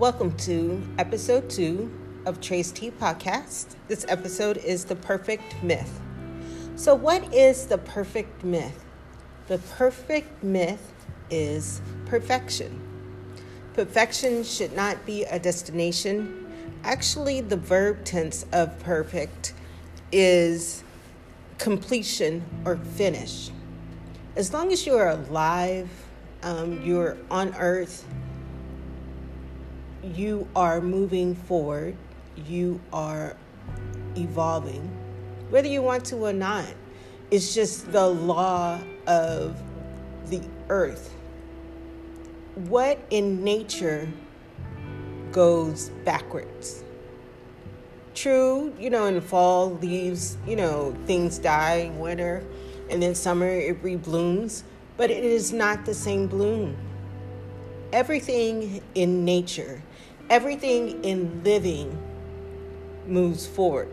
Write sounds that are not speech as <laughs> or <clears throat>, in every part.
Welcome to episode two of Tray's Tea Podcast. This episode is The Perfect Myth. So, what is the perfect myth? The perfect myth is perfection. Perfection should not be a destination. Actually, the verb tense of perfect is completion or finish. As long as you're alive, um, you're on earth, you are moving forward, you are evolving, whether you want to or not. It's just the law of the earth. What in nature goes backwards? True, you know, in the fall, leaves, you know, things die, winter, and then summer it reblooms, but it is not the same bloom. Everything in nature everything in living moves forward.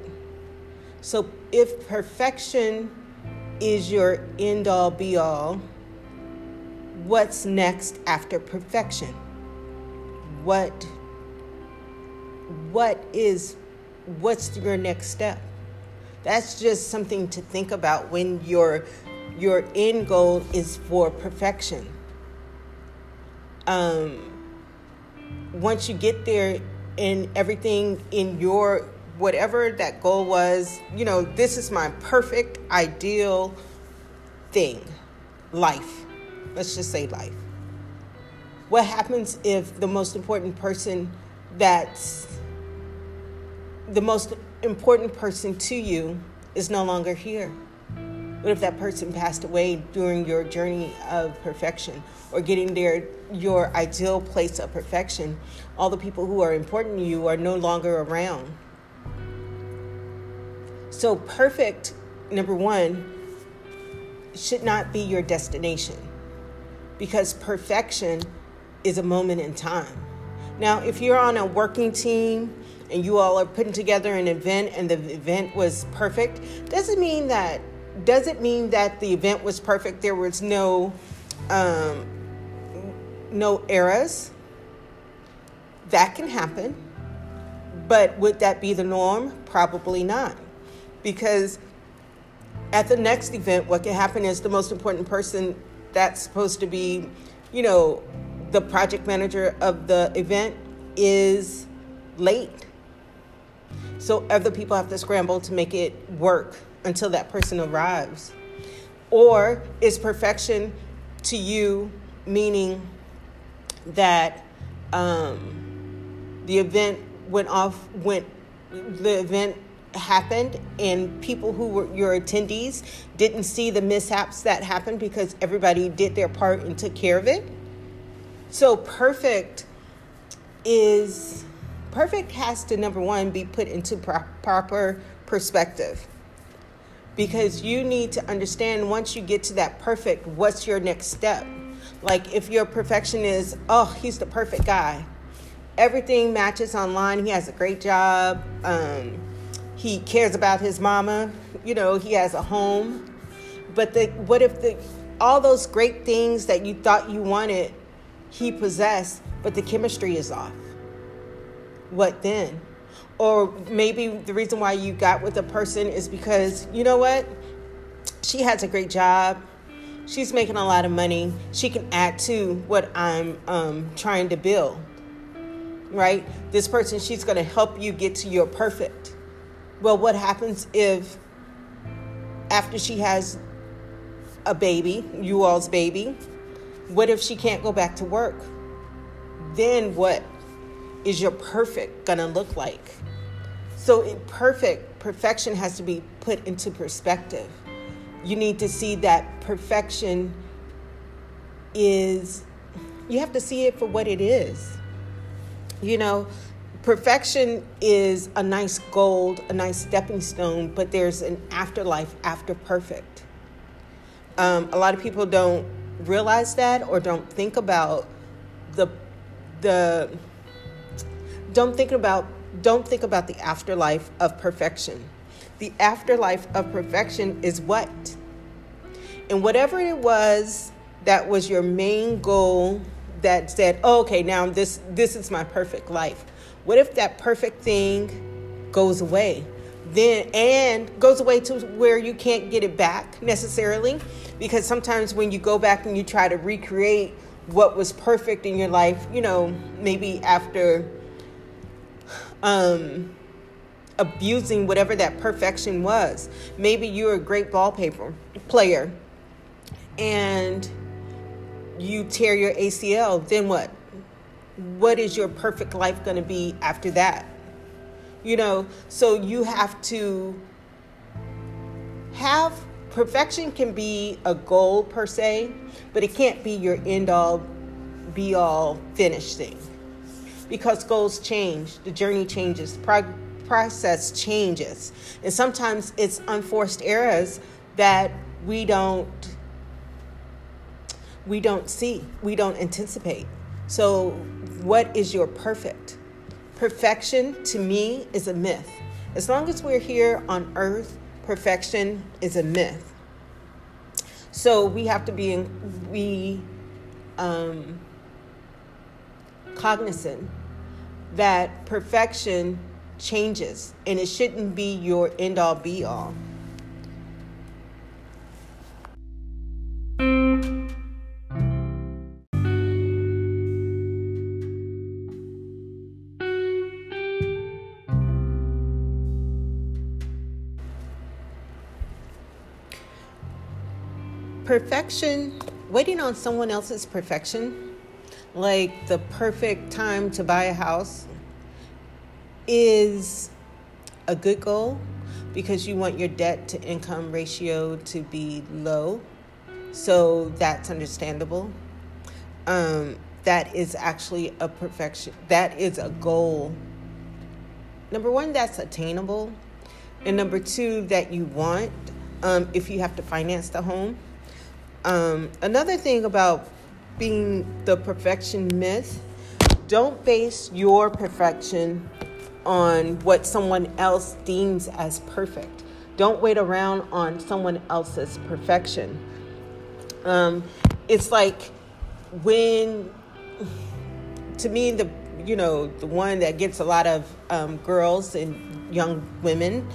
So if perfection is your end all be all, what's next after perfection? What what is what's your next step? That's just something to think about when your your end goal is for perfection. Um once you get there and everything in your whatever that goal was, you know, this is my perfect ideal thing, life. Let's just say life. What happens if the most important person that's the most important person to you is no longer here? What if that person passed away during your journey of perfection or getting there, your ideal place of perfection? All the people who are important to you are no longer around. So, perfect, number one, should not be your destination because perfection is a moment in time. Now, if you're on a working team and you all are putting together an event and the event was perfect, doesn't mean that doesn't mean that the event was perfect. There was no um, no errors. That can happen. But would that be the norm? Probably not. Because at the next event, what can happen is the most important person that's supposed to be, you know, the project manager of the event is late. So other people have to scramble to make it work until that person arrives? Or is perfection to you meaning that um, the event went off, went, the event happened and people who were your attendees didn't see the mishaps that happened because everybody did their part and took care of it? So perfect is perfect has to number one be put into pro- proper perspective because you need to understand once you get to that perfect, what's your next step? Like if your perfection is, oh, he's the perfect guy. Everything matches online. He has a great job. Um, he cares about his mama. You know, he has a home. But the, what if the all those great things that you thought you wanted, he possessed, but the chemistry is off? What then? Or maybe the reason why you got with a person is because you know what? She has a great job. She's making a lot of money. She can add to what i'm um, trying to build right? This person she's going to help you get to your perfect. Well what happens if after she has a baby you all's baby what if she can't go back to work? Then what is your perfect going to look like so, perfect perfection has to be put into perspective. You need to see that perfection is, you have to see it for what it is. You know, perfection is a nice gold, a nice stepping stone, but there's an afterlife after perfect. Um, a lot of people don't realize that or don't think about the the don't think about don't think about the afterlife of perfection. The afterlife of perfection is what? And whatever it was that was your main goal that said, oh, "Okay, now this this is my perfect life." What if that perfect thing goes away? Then and goes away to where you can't get it back necessarily, because sometimes when you go back and you try to recreate what was perfect in your life, you know, maybe after um, abusing whatever that perfection was. Maybe you're a great ball paper player and you tear your ACL, then what? What is your perfect life going to be after that? You know, so you have to have perfection can be a goal per se, but it can't be your end all be all finish thing. Because goals change, the journey changes, prog- process changes. And sometimes it's unforced errors that we don't we don't see, we don't anticipate. So, what is your perfect? Perfection to me is a myth. As long as we're here on earth, perfection is a myth. So, we have to be we um, cognizant that perfection changes and it shouldn't be your end all be all. Perfection, waiting on someone else's perfection, like the perfect time to buy a house, is a good goal because you want your debt to income ratio to be low. So that's understandable. Um, that is actually a perfection, that is a goal. Number one, that's attainable. And number two, that you want um, if you have to finance the home. Um, another thing about being the perfection myth don't base your perfection on what someone else deems as perfect. Don't wait around on someone else's perfection. Um, it's like when, to me, the you know the one that gets a lot of um, girls and young women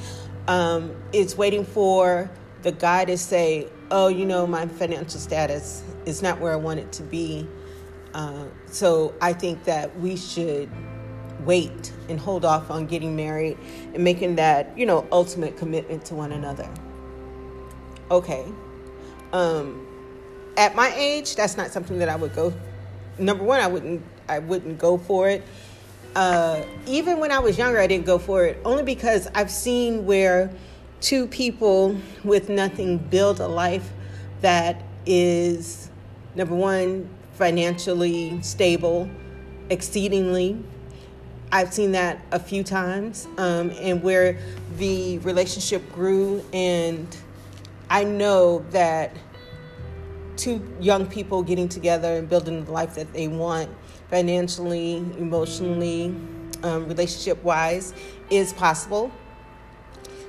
um, is waiting for the guy to say, "Oh, you know, my financial status is not where I want it to be." Uh, so I think that we should wait and hold off on getting married and making that, you know, ultimate commitment to one another. Okay. Um, at my age, that's not something that I would go. Number one, I wouldn't. I wouldn't go for it. Uh, even when I was younger, I didn't go for it only because I've seen where two people with nothing build a life that is number one financially stable, exceedingly I've seen that a few times, um, and where the relationship grew, and I know that two young people getting together and building the life that they want, financially, emotionally, um, relationship wise, is possible.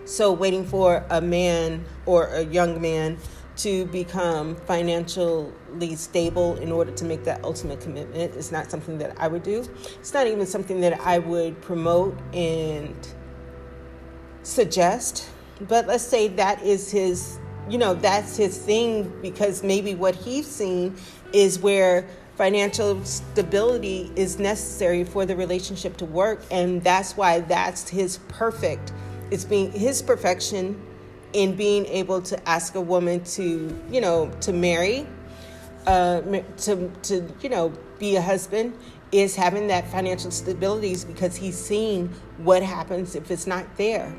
So, waiting for a man or a young man to become financially stable in order to make that ultimate commitment is not something that I would do. It's not even something that I would promote and suggest. But let's say that is his, you know, that's his thing because maybe what he's seen is where financial stability is necessary for the relationship to work and that's why that's his perfect it's being his perfection in being able to ask a woman to, you know, to marry, uh, to, to, you know, be a husband is having that financial stability because he's seen what happens if it's not there.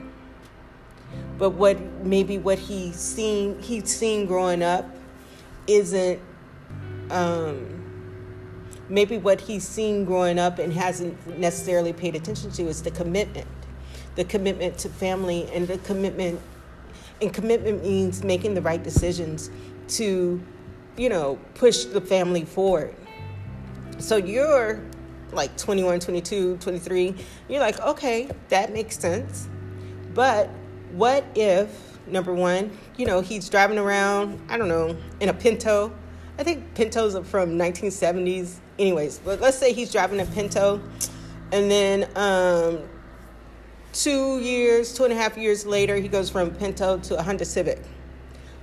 But what maybe what he's seen he's seen growing up isn't um, maybe what he's seen growing up and hasn't necessarily paid attention to is the commitment, the commitment to family and the commitment and commitment means making the right decisions to, you know, push the family forward. So you're like 21, 22, 23, you're like, okay, that makes sense. But what if, number one, you know, he's driving around, I don't know, in a Pinto. I think Pintos are from 1970s anyways, but let's say he's driving a Pinto, and then um, two years, two and a half years later, he goes from Pinto to a Honda Civic.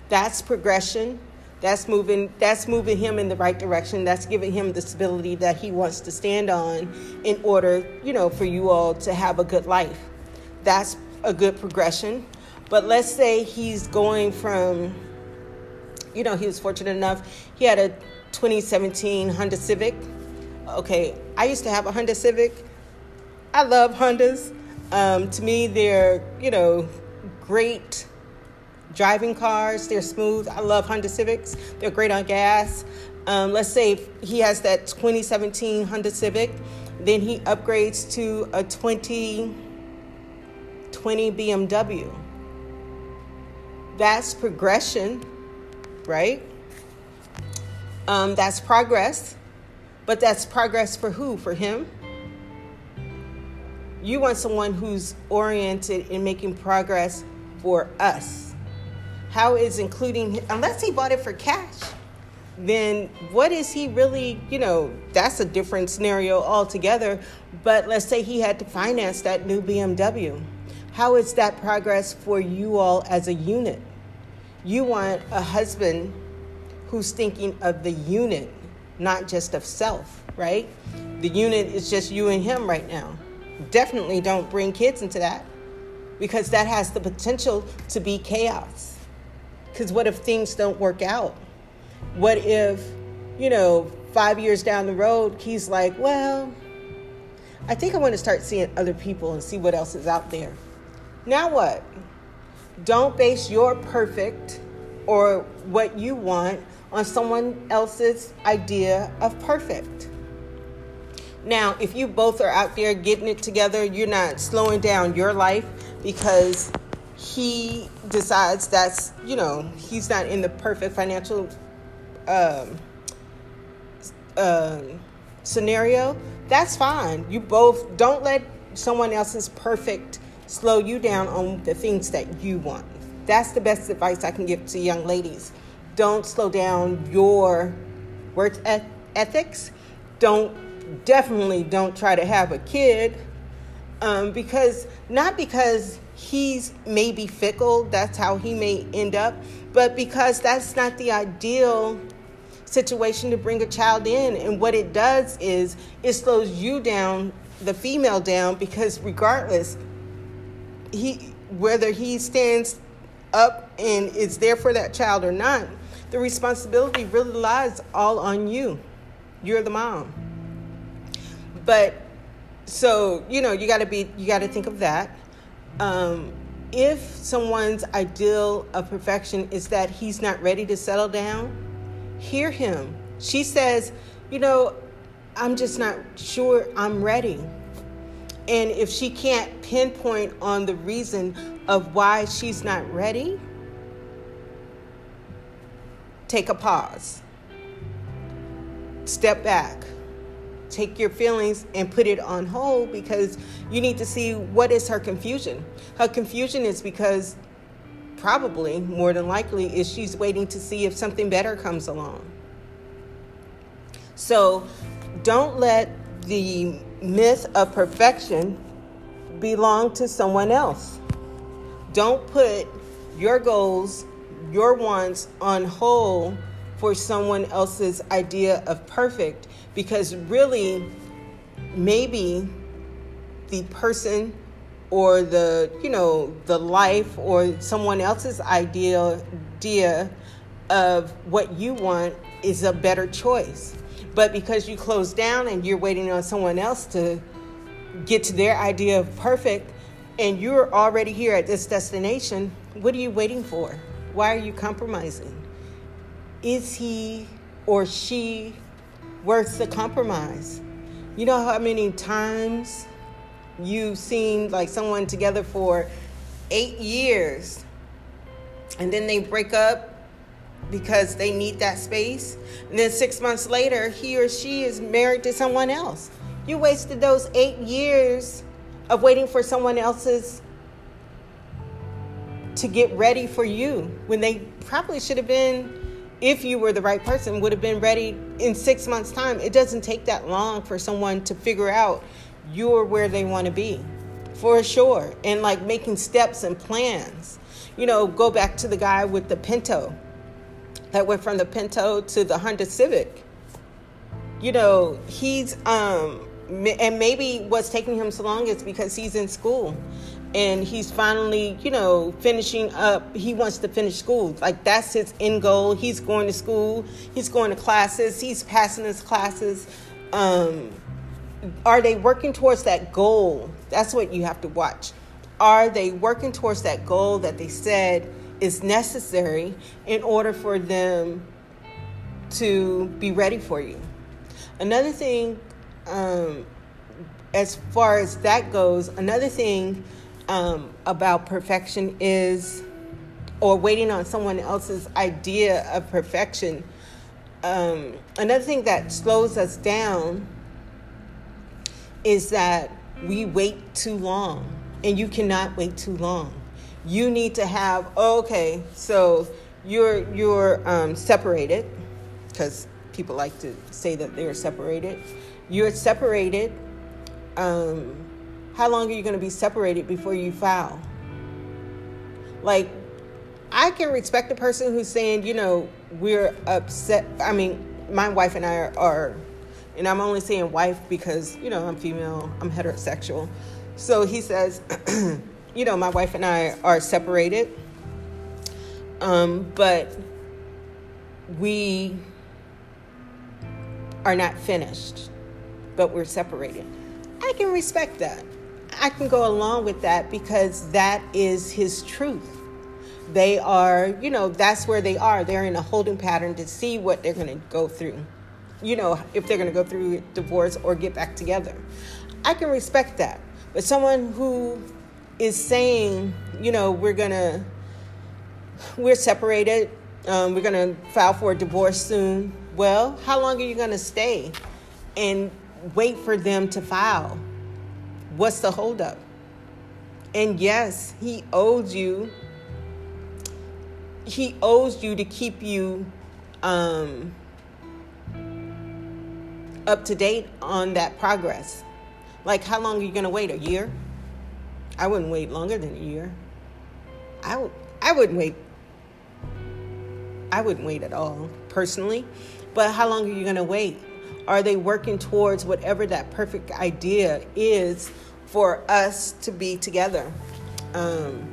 That's progression. That's moving. That's moving him in the right direction. That's giving him the stability that he wants to stand on, in order, you know, for you all to have a good life. That's a good progression. But let's say he's going from, you know, he was fortunate enough. He had a 2017 Honda Civic. Okay, I used to have a Honda Civic. I love Hondas. Um, to me, they're, you know, great driving cars. They're smooth. I love Honda Civics. They're great on gas. Um, let's say he has that 2017 Honda Civic, then he upgrades to a 2020 BMW. That's progression, right? Um, that's progress. But that's progress for who? For him? You want someone who's oriented in making progress for us. How is including, unless he bought it for cash, then what is he really, you know, that's a different scenario altogether. But let's say he had to finance that new BMW. How is that progress for you all as a unit? You want a husband who's thinking of the unit, not just of self, right? The unit is just you and him right now definitely don't bring kids into that because that has the potential to be chaos. Because what if things don't work out? What if, you know, five years down the road, he's like, well, I think I want to start seeing other people and see what else is out there. Now what? Don't base your perfect or what you want on someone else's idea of perfect. Now, if you both are out there getting it together, you're not slowing down your life because he decides that's, you know, he's not in the perfect financial um, uh, scenario. That's fine. You both don't let someone else's perfect slow you down on the things that you want. That's the best advice I can give to young ladies. Don't slow down your work ethics. Don't definitely don't try to have a kid um, because not because he's maybe fickle, that's how he may end up, but because that's not the ideal situation to bring a child in. And what it does is it slows you down, the female down, because regardless, he whether he stands up and is there for that child or not, the responsibility really lies all on you. You're the mom. But so, you know, you got to be, you got to think of that. Um, if someone's ideal of perfection is that he's not ready to settle down, hear him. She says, you know, I'm just not sure I'm ready. And if she can't pinpoint on the reason of why she's not ready, take a pause. Step back take your feelings and put it on hold because you need to see what is her confusion. Her confusion is because probably more than likely is she's waiting to see if something better comes along. So don't let the myth of perfection belong to someone else. Don't put your goals, your wants on hold for someone else's idea of perfect because really maybe the person or the you know the life or someone else's idea idea of what you want is a better choice. But because you close down and you're waiting on someone else to get to their idea of perfect and you're already here at this destination what are you waiting for? Why are you compromising is he or she worth the compromise. You know how many times you've seen like someone together for eight years and then they break up because they need that space. And then six months later, he or she is married to someone else. You wasted those eight years of waiting for someone else's to get ready for you when they probably should have been if you were the right person, would have been ready in six months' time. It doesn't take that long for someone to figure out you're where they want to be, for sure. And like making steps and plans. You know, go back to the guy with the Pinto that went from the Pinto to the Honda Civic. You know, he's, um, and maybe what's taking him so long is because he's in school and he's finally, you know, finishing up. He wants to finish school. Like that's his end goal. He's going to school. He's going to classes. He's passing his classes. Um, are they working towards that goal? That's what you have to watch. Are they working towards that goal that they said is necessary in order for them to be ready for you? Another thing, um, as far as that goes, another thing um, about perfection is, or waiting on someone else's idea of perfection. Um, another thing that slows us down is that we wait too long, and you cannot wait too long. You need to have okay, so you're you're um, separated because people like to say that they're separated. You're separated. Um, how long are you going to be separated before you file? Like, I can respect a person who's saying, you know, we're upset. I mean, my wife and I are, are and I'm only saying wife because, you know, I'm female, I'm heterosexual. So he says, <clears throat> you know, my wife and I are separated, um, but we are not finished, but we're separated. I can respect that. I can go along with that because that is his truth. They are, you know, that's where they are. They're in a holding pattern to see what they're going to go through. You know, if they're going to go through divorce or get back together. I can respect that. But someone who is saying, you know, we're going to, we're separated, um, we're going to file for a divorce soon. Well, how long are you going to stay and wait for them to file? What's the holdup? And yes, he owes you. He owes you to keep you um, up to date on that progress. Like, how long are you going to wait? A year? I wouldn't wait longer than a year. I would. I wouldn't wait. I wouldn't wait at all, personally. But how long are you going to wait? Are they working towards whatever that perfect idea is for us to be together? Um,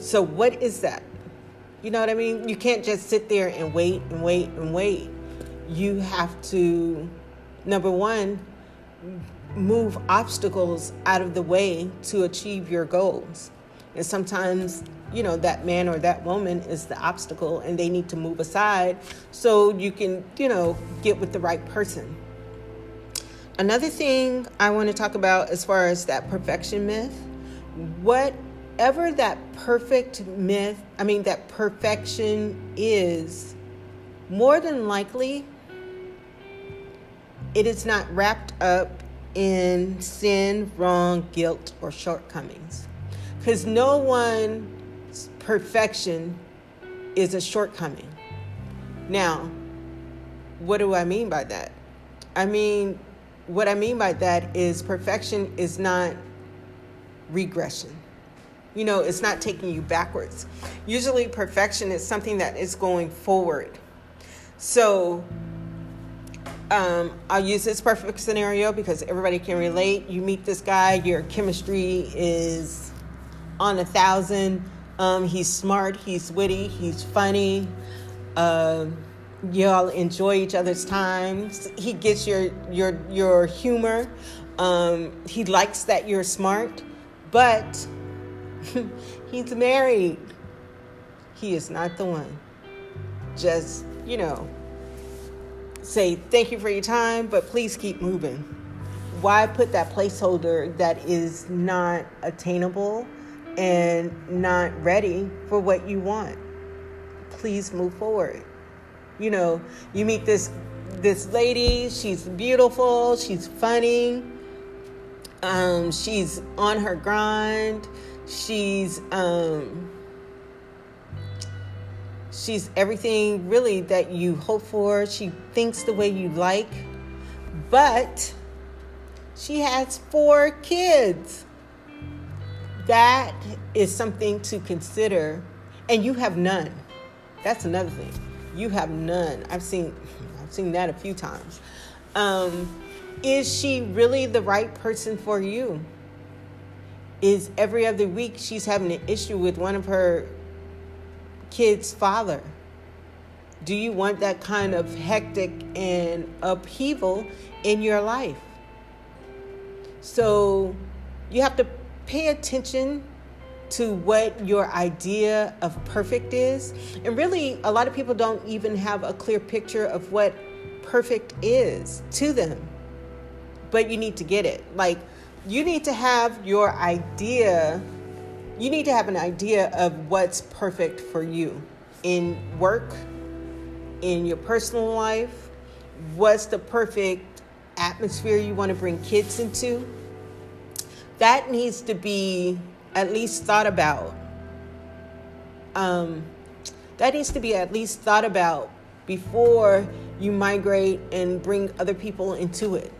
so, what is that? You know what I mean? You can't just sit there and wait and wait and wait. You have to, number one, move obstacles out of the way to achieve your goals. And sometimes, you know, that man or that woman is the obstacle and they need to move aside so you can, you know, get with the right person. Another thing I want to talk about as far as that perfection myth, whatever that perfect myth, I mean, that perfection is, more than likely, it is not wrapped up in sin, wrong, guilt, or shortcomings. Because no one's perfection is a shortcoming. Now, what do I mean by that? I mean, what I mean by that is perfection is not regression. You know, it's not taking you backwards. Usually, perfection is something that is going forward. So, um, I'll use this perfect scenario because everybody can relate. You meet this guy, your chemistry is on a thousand. Um, he's smart, he's witty, he's funny. Um, y'all enjoy each other's time. He gets your your your humor. Um, he likes that you're smart, but <laughs> he's married. He is not the one. Just you know, say thank you for your time, but please keep moving. Why put that placeholder that is not attainable and not ready for what you want? Please move forward. You know, you meet this this lady, she's beautiful, she's funny, um, she's on her grind, she's um, She's everything really that you hope for. She thinks the way you like, but she has four kids. That is something to consider, and you have none. That's another thing. You have none. I've seen, <laughs> I've seen that a few times. Um, is she really the right person for you? Is every other week she's having an issue with one of her kids' father? Do you want that kind of hectic and upheaval in your life? So you have to pay attention to what your idea of perfect is. And really, a lot of people don't even have a clear picture of what perfect is to them. But you need to get it. Like, you need to have your idea, you need to have an idea of what's perfect for you in work, in your personal life. What's the perfect atmosphere you want to bring kids into? That needs to be at least thought about. Um, that needs to be at least thought about before you migrate and bring other people into it,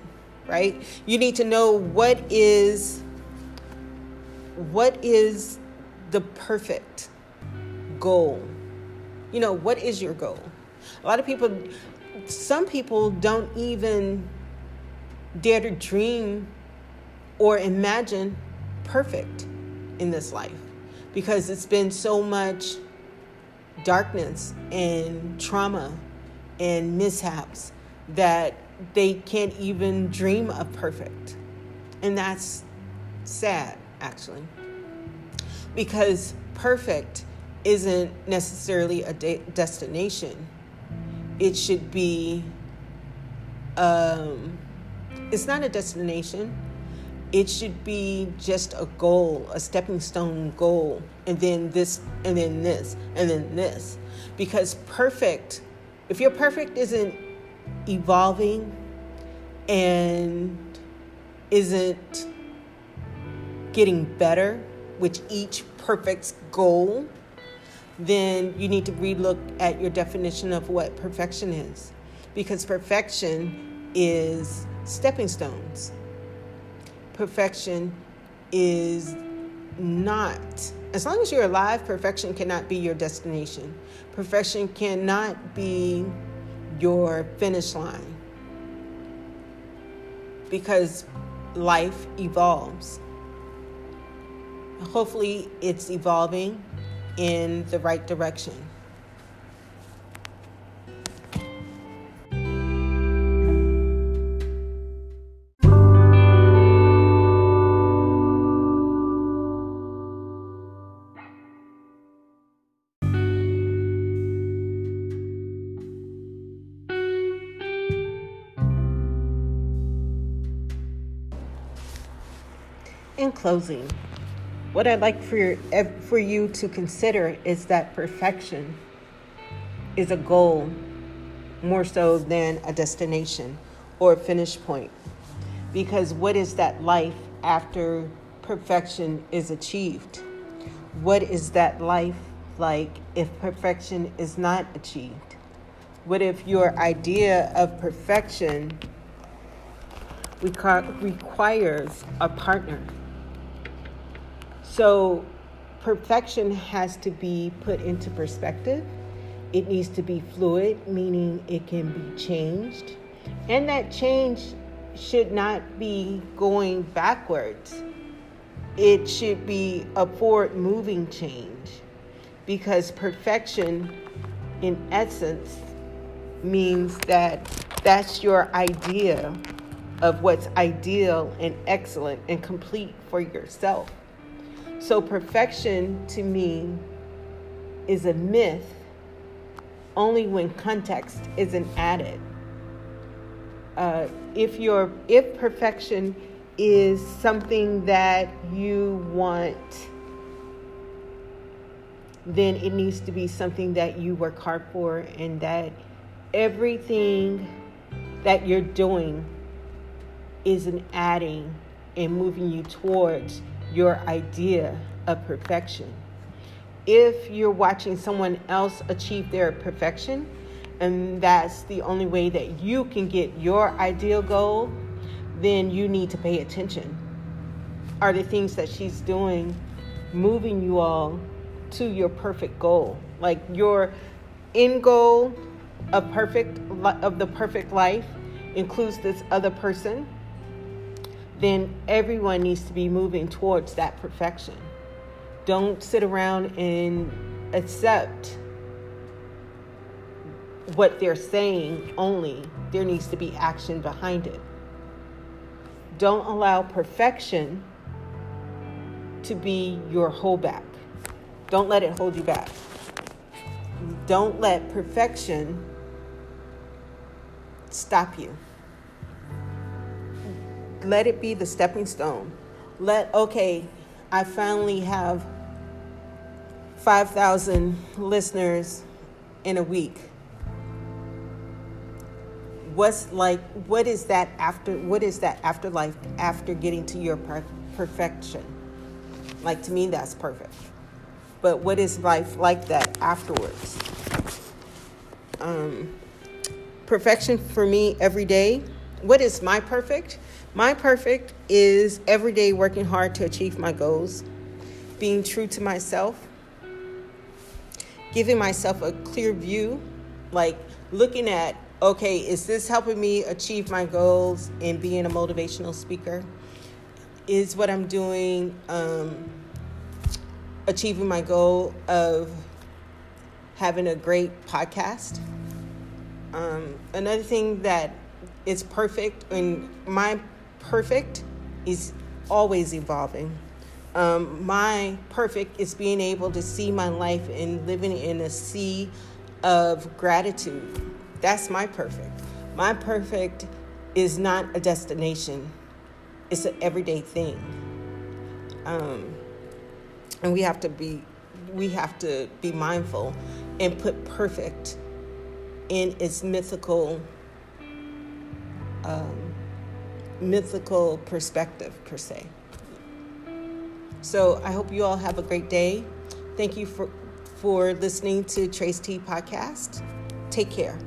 right? You need to know what is what is the perfect goal. You know, what is your goal? A lot of people some people don't even dare to dream or imagine perfect in this life because it's been so much darkness and trauma and mishaps that they can't even dream of perfect. And that's sad, actually, because perfect isn't necessarily a de- destination. It should be, um, it's not a destination it should be just a goal, a stepping stone goal, and then this, and then this, and then this. Because perfect, if your perfect isn't evolving and isn't getting better with each perfect goal, then you need to relook at your definition of what perfection is. Because perfection is stepping stones perfection is not, as long as you're alive, perfection cannot be your destination. Perfection cannot be your finish line because life evolves. Hopefully, it's evolving in the right direction. In closing, what I'd like for, your, for you to consider is that perfection is a goal more so than a destination or a finish point. Because what is that life after perfection is achieved? What is that life like if perfection is not achieved? What if your idea of perfection requires a partner? So, perfection has to be put into perspective. It needs to be fluid, meaning it can be changed. And that change should not be going backwards, it should be a forward moving change because perfection, in essence, means that that's your idea of what's ideal and excellent and complete for yourself. So, perfection to me is a myth only when context isn't added. Uh, if your if perfection is something that you want, then it needs to be something that you work hard for, and that everything that you're doing is an adding and moving you towards your idea of perfection. if you're watching someone else achieve their perfection, and that's the only way that you can get your ideal goal, then you need to pay attention. Are the things that she's doing moving you all to your perfect goal? Like your end goal of perfect of the perfect life includes this other person, then everyone needs to be moving towards that perfection. Don't sit around and accept what they're saying only. There needs to be action behind it. Don't allow perfection to be your holdback. Don't let it hold you back. Don't let perfection stop you. Let it be the stepping stone. Let, okay, I finally have 5,000 listeners in a week. What's like, what is that after, what is that afterlife after getting to your per- perfection? Like, to me, that's perfect. But what is life like that afterwards? Um, perfection for me every day. What is my perfect? My perfect is every day working hard to achieve my goals, being true to myself, giving myself a clear view, like looking at, okay, is this helping me achieve my goals and being a motivational speaker? Is what I'm doing um, achieving my goal of having a great podcast? Um, another thing that is perfect, and my perfect is always evolving. Um, my perfect is being able to see my life and living in a sea of gratitude. That's my perfect. My perfect is not a destination, it's an everyday thing. Um, and we have to be we have to be mindful and put perfect in its mythical um, mythical perspective per se. So I hope you all have a great day. Thank you for for listening to Tray's Tea podcast. Take care.